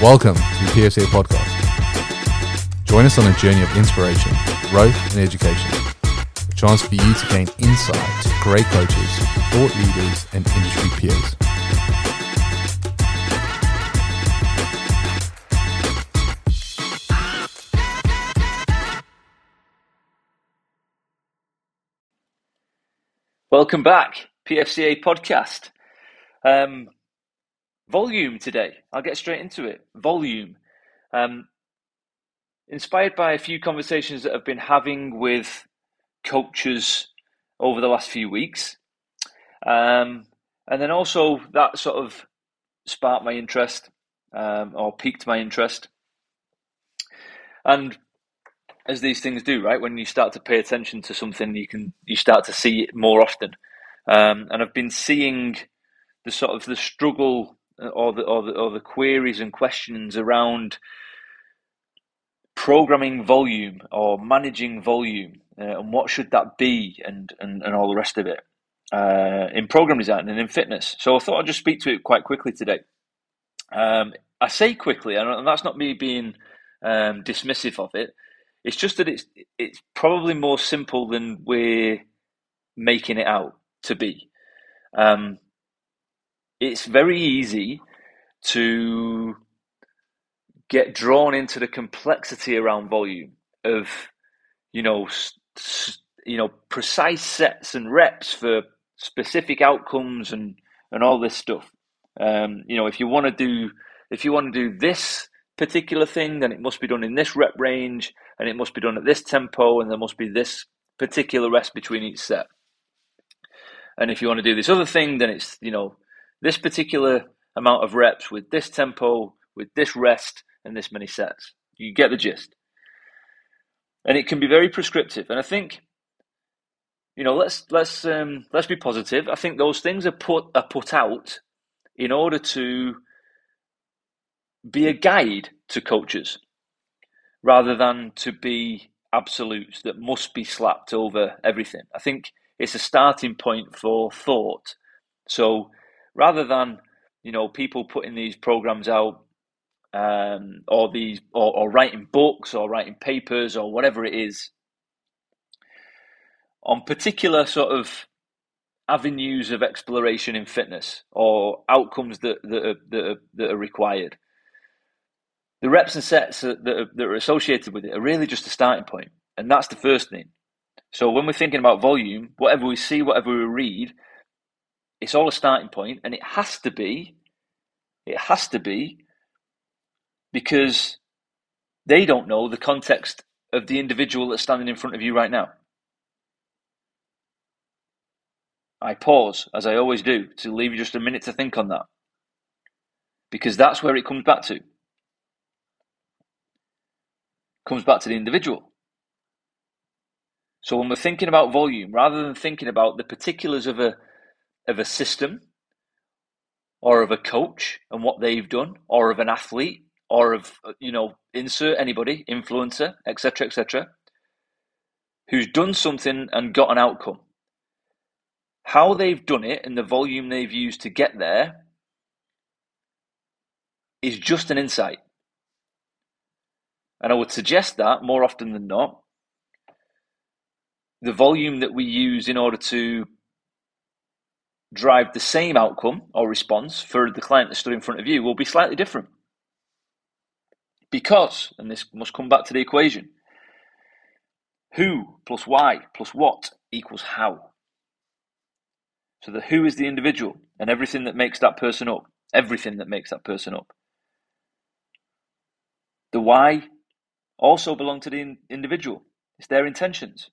Welcome to the PFCA podcast. Join us on a journey of inspiration, growth, and education. A chance for you to gain insight to great coaches, thought leaders, and industry peers. Welcome back, PFCA podcast. Um, volume today. I'll get straight into it. Volume. Um, inspired by a few conversations that I've been having with coaches over the last few weeks. Um, and then also that sort of sparked my interest um, or piqued my interest. And as these things do, right? When you start to pay attention to something, you can you start to see it more often. Um, and I've been seeing the sort of the struggle or the, or the or the queries and questions around programming volume or managing volume uh, and what should that be and, and, and all the rest of it uh, in program design and in fitness. So I thought I'd just speak to it quite quickly today. Um, I say quickly, and that's not me being um, dismissive of it. It's just that it's it's probably more simple than we're making it out to be. Um, it's very easy to get drawn into the complexity around volume of you know you know precise sets and reps for specific outcomes and and all this stuff. Um, you know if you want to do if you want to do this particular thing then it must be done in this rep range and it must be done at this tempo and there must be this particular rest between each set. And if you want to do this other thing then it's you know this particular amount of reps with this tempo, with this rest, and this many sets. You get the gist. And it can be very prescriptive. And I think, you know, let's let's um, let's be positive. I think those things are put are put out in order to be a guide to coaches, rather than to be absolutes that must be slapped over everything. I think it's a starting point for thought. So rather than you know people putting these programs out um, or these or, or writing books or writing papers or whatever it is on particular sort of avenues of exploration in fitness or outcomes that that are, that are, that are required. The reps and sets that are, that are associated with it are really just a starting point, and that's the first thing. So when we're thinking about volume, whatever we see, whatever we read, it's all a starting point, and it has to be. It has to be because they don't know the context of the individual that's standing in front of you right now. I pause, as I always do, to leave you just a minute to think on that. Because that's where it comes back to. Comes back to the individual. So when we're thinking about volume, rather than thinking about the particulars of a of a system or of a coach and what they've done or of an athlete or of uh, you know insert anybody influencer etc etc who's done something and got an outcome. How they've done it and the volume they've used to get there is just an insight. And i would suggest that more often than not the volume that we use in order to drive the same outcome or response for the client that stood in front of you will be slightly different. Because, and this must come back to the equation, who plus why plus what equals how. So the who is the individual and everything that makes that person up. Everything that makes that person up. The why also belong to the individual. It's their intentions.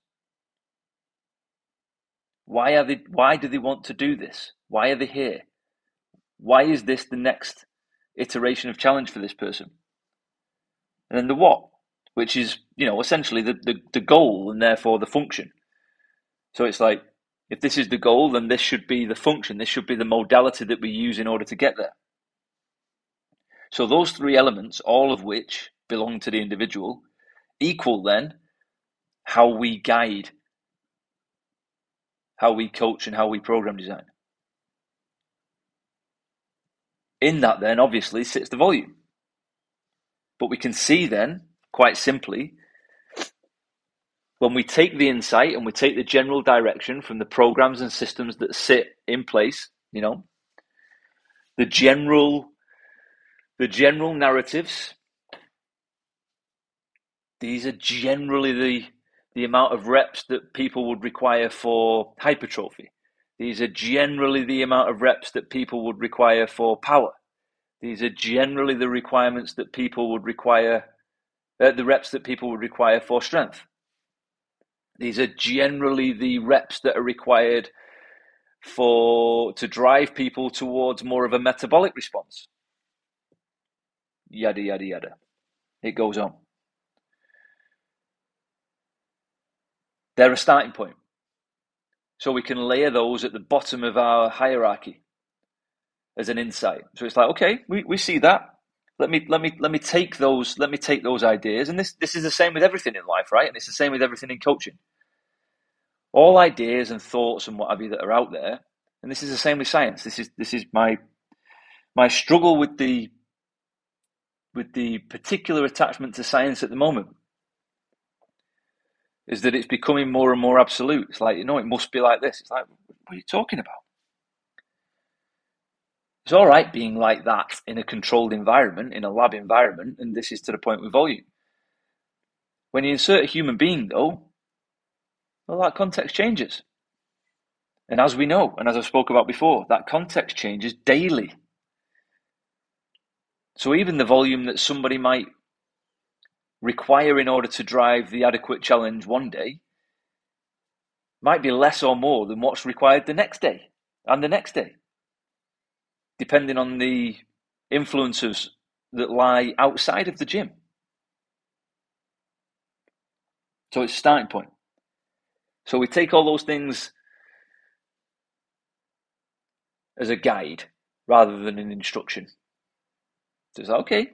Why are they? Why do they want to do this? Why are they here? Why is this the next iteration of challenge for this person? And then the what, which is you know essentially the, the, the goal and therefore the function. So it's like if this is the goal, then this should be the function. This should be the modality that we use in order to get there. So those three elements, all of which belong to the individual, equal then how we guide how we coach and how we program design. In that, then, obviously, sits the volume. But we can see then, quite simply, when we take the insight and we take the general direction from the programs and systems that sit in place, you know, the general the general narratives these are generally the the amount of reps that people would require for hypertrophy. These are generally the amount of reps that people would require for power. These are generally the requirements that people would require, uh, the reps that people would require for strength. These are generally the reps that are required for to drive people towards more of a metabolic response. Yada yada yada. It goes on. They're a starting point. So we can layer those at the bottom of our hierarchy as an insight. So it's like, okay, we, we see that. Let me let me let me take those let me take those ideas. And this this is the same with everything in life, right? And it's the same with everything in coaching. All ideas and thoughts and what have you that are out there, and this is the same with science. This is this is my my struggle with the with the particular attachment to science at the moment is that it's becoming more and more absolute. It's like, you know, it must be like this. It's like, what are you talking about? It's all right being like that in a controlled environment, in a lab environment, and this is to the point with volume. When you insert a human being, though, well, that context changes. And as we know, and as I spoke about before, that context changes daily. So even the volume that somebody might require in order to drive the adequate challenge one day might be less or more than what's required the next day and the next day, depending on the influences that lie outside of the gym. So it's starting point. So we take all those things as a guide rather than an instruction. So it's like, okay,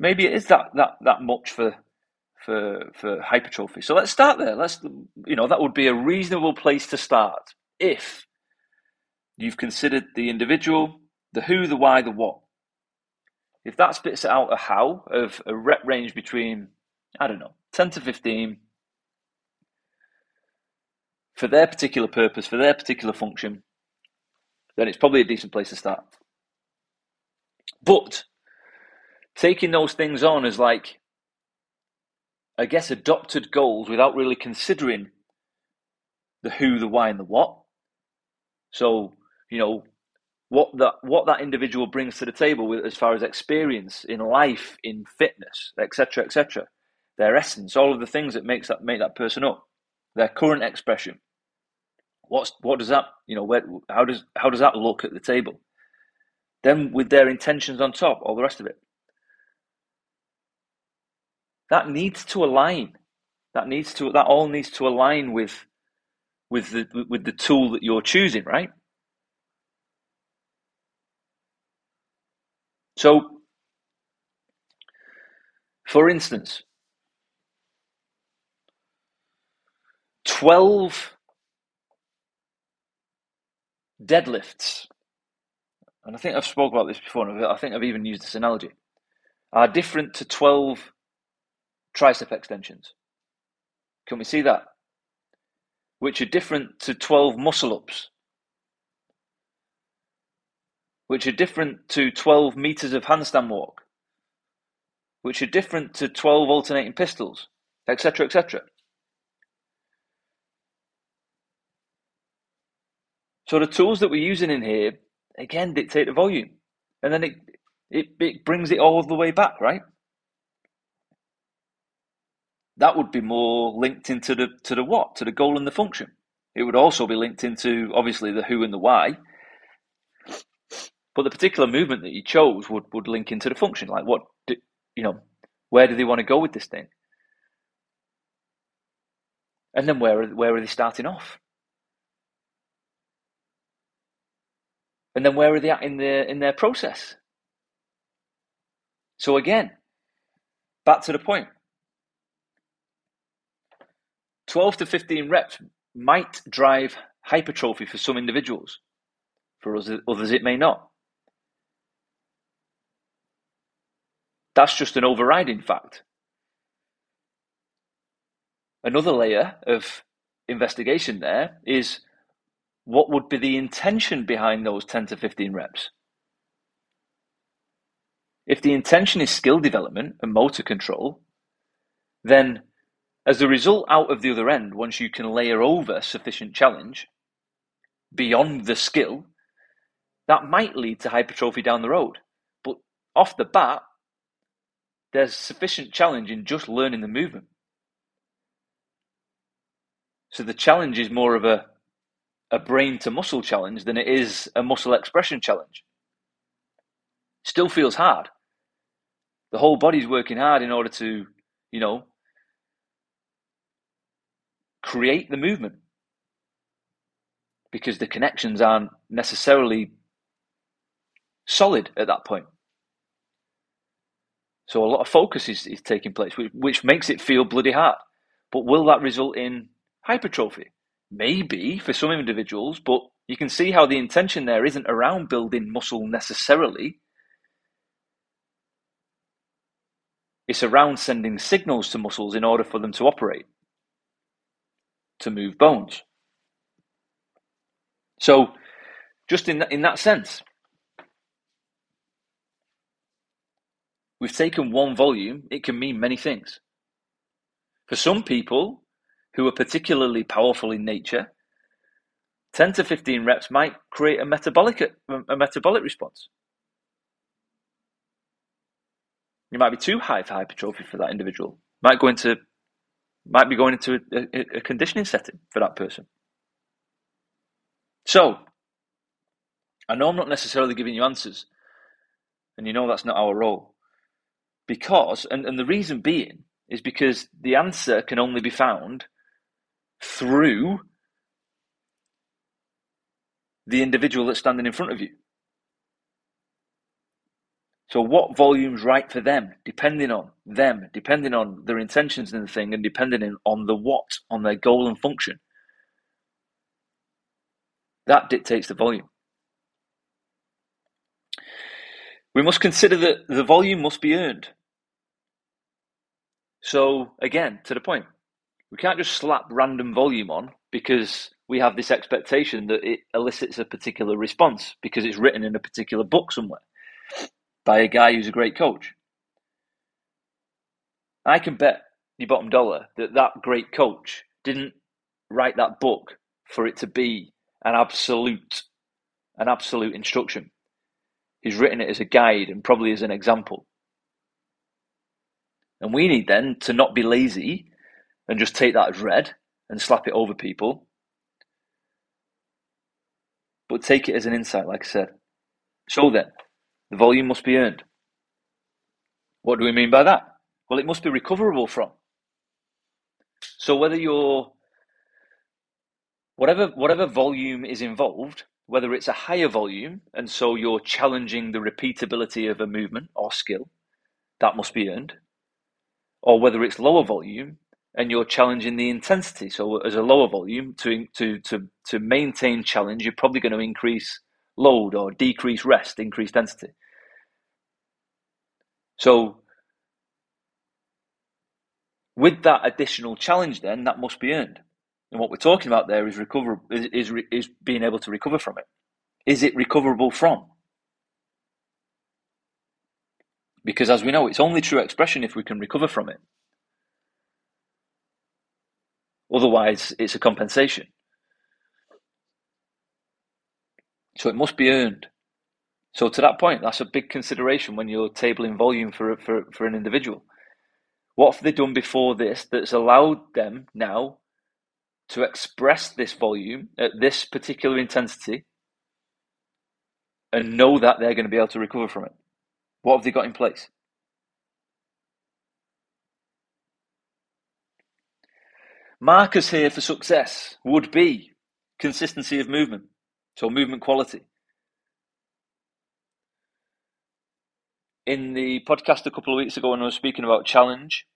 maybe it is that that that much for for for hypertrophy. So let's start there. Let's you know that would be a reasonable place to start if you've considered the individual, the who, the why, the what. If that spits out a how of a rep range between I don't know ten to fifteen for their particular purpose, for their particular function, then it's probably a decent place to start. But taking those things on as like, I guess, adopted goals without really considering the who, the why, and the what. So, you know, what that what that individual brings to the table with as far as experience in life, in fitness, etc., etc. Their essence, all of the things that makes that make that person up, their current expression. What's what does that you know? Where how does how does that look at the table? Then with their intentions on top, all the rest of it that needs to align. That needs to that all needs to align with with the with the tool that you're choosing, right? So, for instance, 12 deadlifts, and I think I've spoke about this before, I think I've even used this analogy, are different to 12 tricep extensions. Can we see that? Which are different to 12 muscle ups, which are different to 12 meters of handstand walk, which are different to 12 alternating pistols, etc., etc. So the tools that we're using in here, again, dictate the volume. And then it, it, it brings it all the way back, right? That would be more linked into the to the what, to the goal and the function. It would also be linked into obviously the who and the why. But the particular movement that you chose would, would link into the function. Like what do, you know, where do they want to go with this thing? And then where are, where are they starting off? And then where are they at in their in their process? So again, back to the point. 12 to 15 reps might drive hypertrophy for some individuals. For others, it may not. That's just an overriding fact. Another layer of investigation there is what would be the intention behind those 10 to 15 reps? If the intention is skill development and motor control, then as a result, out of the other end, once you can layer over sufficient challenge beyond the skill, that might lead to hypertrophy down the road. But off the bat, there's sufficient challenge in just learning the movement. So the challenge is more of a, a brain to muscle challenge than it is a muscle expression challenge. Still feels hard. The whole body's working hard in order to, you know, create the movement because the connections aren't necessarily solid at that point. So a lot of focus is, is taking place, which, which makes it feel bloody hard. But will that result in hypertrophy? Maybe for some individuals, but you can see how the intention there isn't around building muscle necessarily. It's around sending signals to muscles in order for them to operate, to move bones. So, just in that, in that sense, we've taken one volume, it can mean many things. For some people who are particularly powerful in nature, 10 to 15 reps might create a metabolic, a metabolic response. You might be too high for hypertrophy for that individual. Might go into, might be going into a, a, conditioning setting for that person. So, I know I'm not necessarily giving you answers, and you know that's not our role. Because, and, and the reason being, is because the answer can only be found through the individual that's standing in front of you. So, what volume's right for them, depending on them, depending on their intentions in the thing, and depending on the what, on their goal and function. That dictates the volume. We must consider that the volume must be earned. So, again, to the point, we can't just slap random volume on because we have this expectation that it elicits a particular response because it's written in a particular book somewhere by a guy who's a great coach. I can bet your bottom dollar that that great coach didn't write that book for it to be an absolute an absolute instruction. He's written it as a guide and probably as an example. And we need then to not be lazy and just take that as read and slap it over people, but take it as an insight, like I said. So then, the volume must be earned. What do we mean by that? Well, it must be recoverable from. So whether you're whatever whatever volume is involved, whether it's a higher volume and so you're challenging the repeatability of a movement or skill, that must be earned, or whether it's lower volume and you're challenging the intensity. So as a lower volume to to to to maintain challenge, you're probably going to increase load or decrease rest, increase density. So with that additional challenge, then that must be earned. And what we're talking about there is recover is, is, is being able to recover from it. Is it recoverable from? Because as we know, it's only true expression if we can recover from it. Otherwise, it's a compensation. So it must be earned. So to that point, that's a big consideration when you're tabling volume for, for, for an individual. What have they done before this that's allowed them now to express this volume at this particular intensity and know that they're going to be able to recover from it? What have they got in place? Markers here for success would be consistency of movement, so movement quality. In the podcast a couple of weeks ago, when I was speaking about challenge,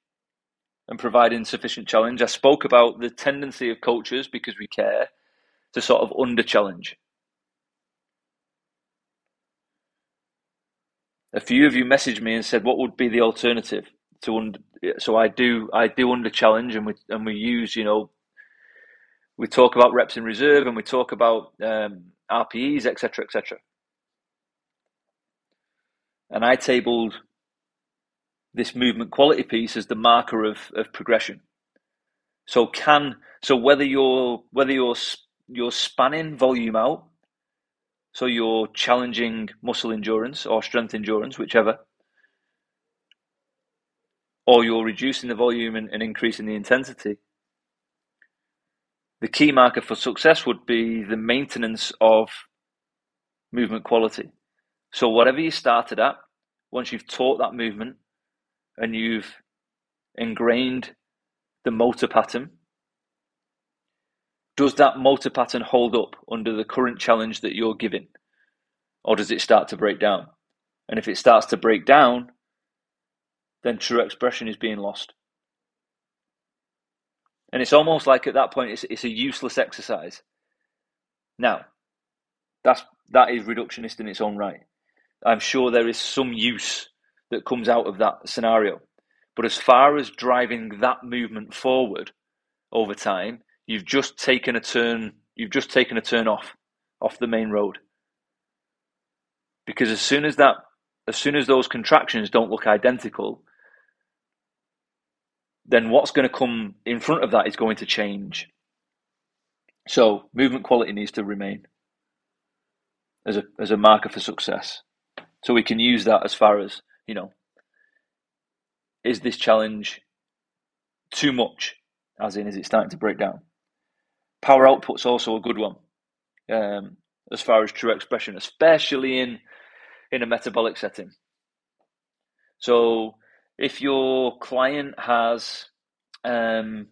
and providing sufficient challenge. I spoke about the tendency of coaches, because we care, to sort of under challenge. a few of you messaged me and said, "What would be the alternative to under?" So I do, I do under challenge, and we and we use, you know, we talk about reps in reserve, and we talk about um, RPEs, etc., etc. And I tabled this movement quality piece as the marker of, of progression. So can so whether you're whether you're you're spanning volume out, so you're challenging muscle endurance or strength endurance, whichever, or you're reducing the volume and, and increasing the intensity. The key marker for success would be the maintenance of movement quality. So whatever you started at, once you've taught that movement and you've ingrained the motor pattern, does that motor pattern hold up under the current challenge that you're giving? Or does it start to break down? And if it starts to break down, then true expression is being lost. And it's almost like at that point it's, it's a useless exercise. Now, that's that is reductionist in its own right. I'm sure there is some use that comes out of that scenario. But as far as driving that movement forward over time, you've just taken a turn. You've just taken a turn off off the main road. Because as soon as that, as soon as those contractions don't look identical, then what's going to come in front of that is going to change. So movement quality needs to remain as a as a marker for success. So we can use that as far as you know. Is this challenge too much? As in, is it starting to break down? Power output's also a good one, um, as far as true expression, especially in in a metabolic setting. So if your client has um,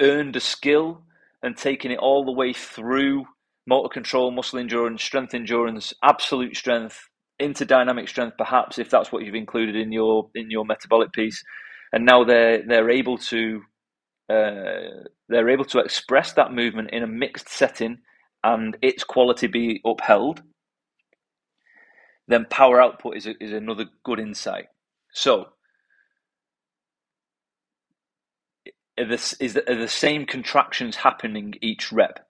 earned a skill and taken it all the way through motor control, muscle endurance, strength endurance, absolute strength, into dynamic strength, perhaps if that's what you've included in your in your metabolic piece, and now they're they're able to uh, they're able to express that movement in a mixed setting and its quality be upheld then power output is, a, is another good insight. So, the, is the, are the same contractions happening each rep?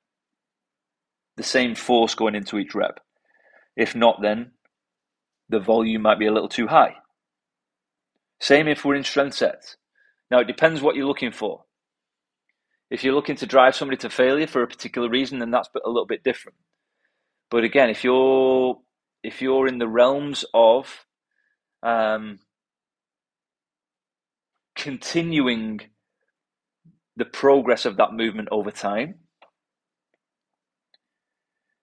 The same force going into each rep? If not, then the volume might be a little too high. Same if we're in strength sets. Now, it depends what you're looking for. If you're looking to drive somebody to failure for a particular reason, then that's a little bit different. But again, if you're if you're in the realms of um, continuing the progress of that movement over time,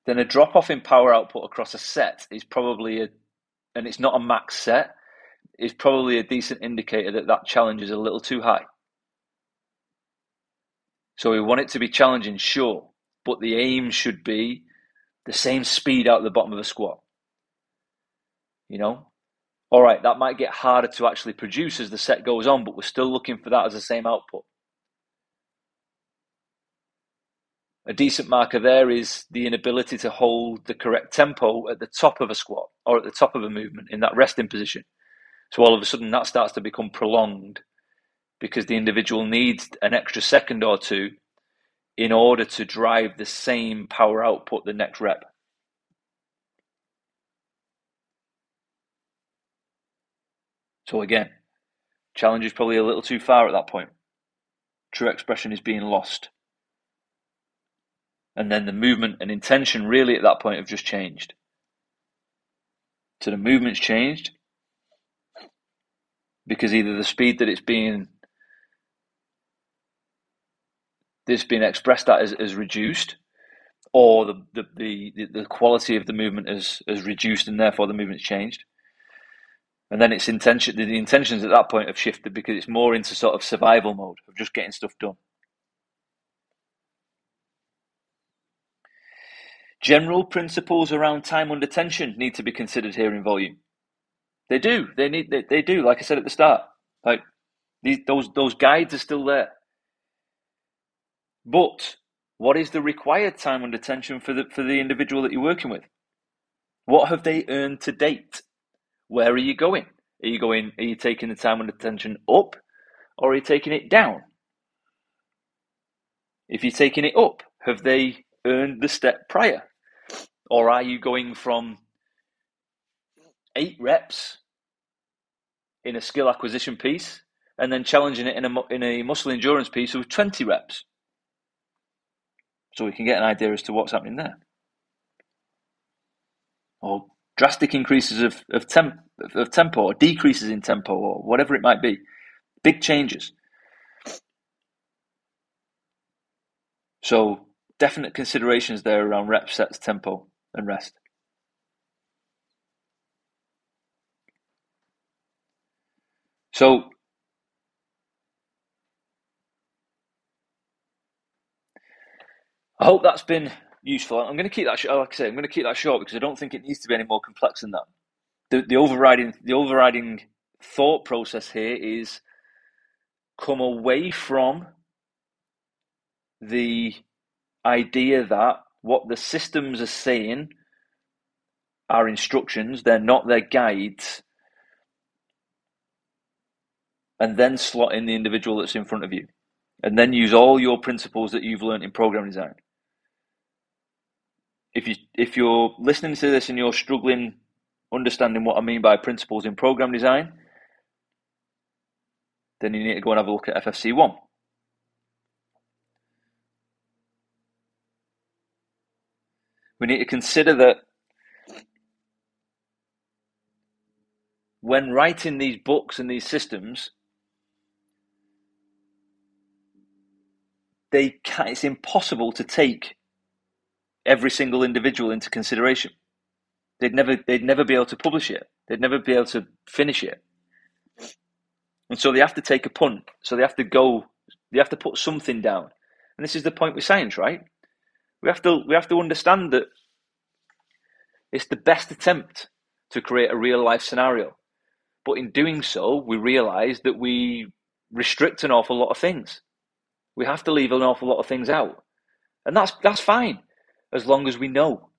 then a drop off in power output across a set is probably a, and it's not a max set, is probably a decent indicator that that challenge is a little too high. So we want it to be challenging, sure, but the aim should be the same speed out of the bottom of a squat. You know, all right, that might get harder to actually produce as the set goes on, but we're still looking for that as the same output. A decent marker there is the inability to hold the correct tempo at the top of a squat or at the top of a movement in that resting position. So all of a sudden that starts to become prolonged because the individual needs an extra second or two in order to drive the same power output the next rep. So again, challenge is probably a little too far at that point. True expression is being lost. And then the movement and intention really at that point have just changed. So the movement's changed because either the speed that it's being this being expressed at is, is reduced or the, the, the, the quality of the movement is, is reduced and therefore the movement's changed and then its intention the intentions at that point have shifted because it's more into sort of survival mode of just getting stuff done general principles around time under tension need to be considered here in volume they do they need they, they do like i said at the start like these those those guides are still there but what is the required time under tension for the for the individual that you're working with What have they earned to date? Where are you going? Are you going? Are you taking the time under tension up, or are you taking it down? If you're taking it up, have they earned the step prior, or are you going from eight reps in a skill acquisition piece and then challenging it in a in a muscle endurance piece with twenty reps? So we can get an idea as to what's happening there, or drastic increases of of, temp, of tempo, or decreases in tempo, or whatever it might be, big changes. So definite considerations there around rep sets, tempo, and rest. So I hope that's been useful. I'm going to keep that, like I say, I'm going to keep that short because I don't think it needs to be any more complex than that. The, the overriding, the overriding thought process here is come away from the idea that what the systems are saying are instructions, they're not their guides, and then slot in the individual that's in front of you. And then use all your principles that you've learned in program design. If you if you're listening to this and you're struggling understanding what I mean by principles in program design, then you need to go and have a look at FFC1. We need to consider that when writing these books and these systems, they can, it's impossible to take every single individual into consideration. They'd never they'd never be able to publish it. They'd never be able to finish it. And so they have to take a punt. So they have to go they have to put something down. And this is the point with science, right? We have to we have to understand that it's the best attempt to create a real life scenario. But in doing so, we realize that we restrict an awful lot of things. We have to leave an awful lot of things out. And that's that's fine as long as we know.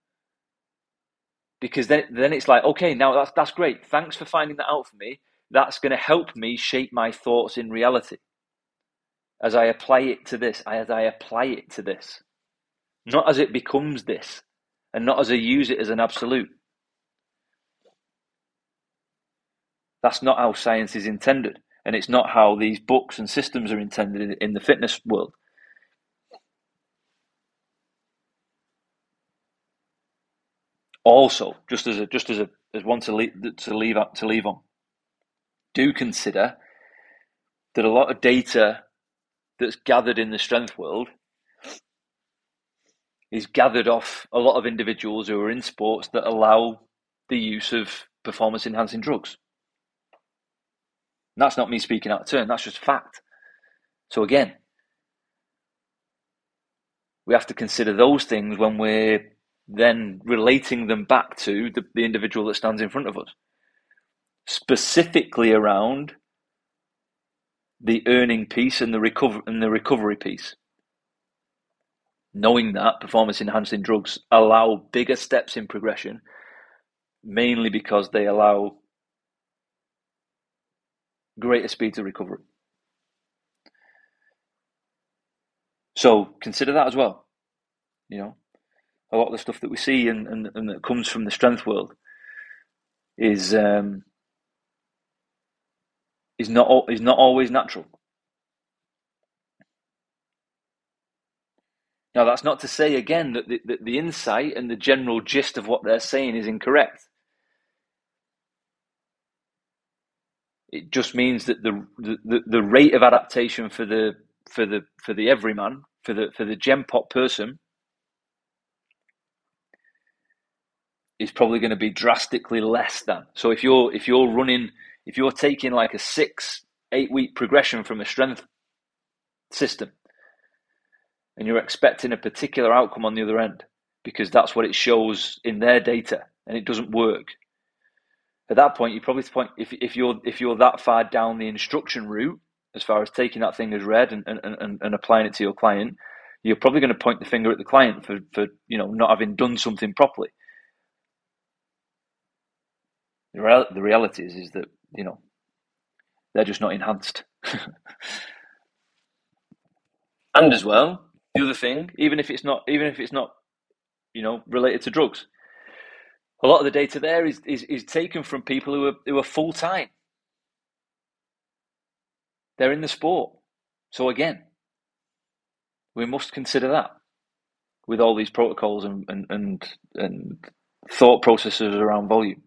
Because then then it's like, okay, now that's that's great. Thanks for finding that out for me. That's going to help me shape my thoughts in reality. As I apply it to this, as I apply it to this not as it becomes this, and not as I use it as an absolute. That's not how science is intended, and it's not how these books and systems are intended in the fitness world. Also, just as a just as a as one to leave to leave to leave on, do consider that a lot of data that's gathered in the strength world is gathered off a lot of individuals who are in sports that allow the use of performance enhancing drugs. And that's not me speaking out of turn, that's just fact. So again, we have to consider those things when we're then relating them back to the, the individual that stands in front of us. Specifically around the earning piece and the recover and the recovery piece knowing that performance enhancing drugs allow bigger steps in progression, mainly because they allow greater speed to recovery. So consider that as well. You know, a lot of the stuff that we see and, and, and that comes from the strength world is um, is not is not always natural. Now, that's not to say again that the, that the insight and the general gist of what they're saying is incorrect. It just means that the, the, the rate of adaptation for the for the for the everyman for the for the gem person is probably going to be drastically less than. So if you're if you're running if you're taking like a six eight week progression from a strength system and you're expecting a particular outcome on the other end because that's what it shows in their data and it doesn't work at that point you probably point if, if you're if you're that far down the instruction route as far as taking that thing as read and, and, and, and applying it to your client you're probably going to point the finger at the client for, for you know not having done something properly The, real, the reality is, is that you know they're just not enhanced. and as well, the other thing, even if it's not, even if it's not, you know, related to drugs, a lot of the data there is is, is taken from people who are who are full time. They're in the sport, so again, we must consider that with all these protocols and and and, and thought processes around volume.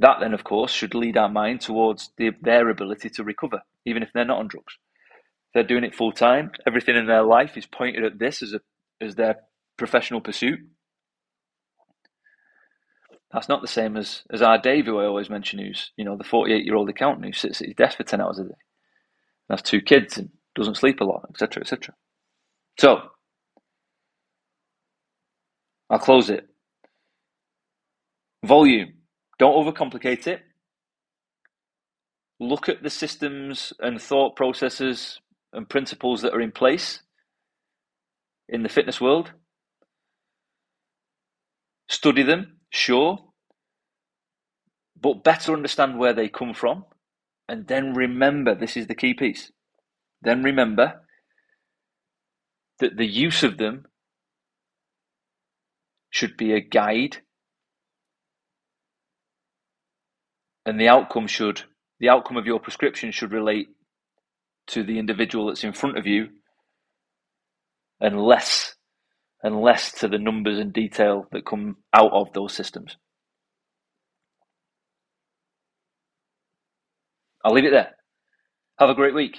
That then, of course, should lead our mind towards the, their ability to recover, even if they're not on drugs. They're doing it full time. Everything in their life is pointed at this as a as their professional pursuit. That's not the same as as our Dave, who I always mention, who's you know the forty eight year old accountant who sits at his desk for ten hours a day, and has two kids and doesn't sleep a lot, etc., etc. So I'll close it. Volume. Don't overcomplicate it. Look at the systems and thought processes and principles that are in place in the fitness world. Study them, sure, but better understand where they come from. And then remember this is the key piece. Then remember that the use of them should be a guide and the outcome should the outcome of your prescription should relate to the individual that's in front of you and less and less to the numbers and detail that come out of those systems. I'll leave it there. Have a great week.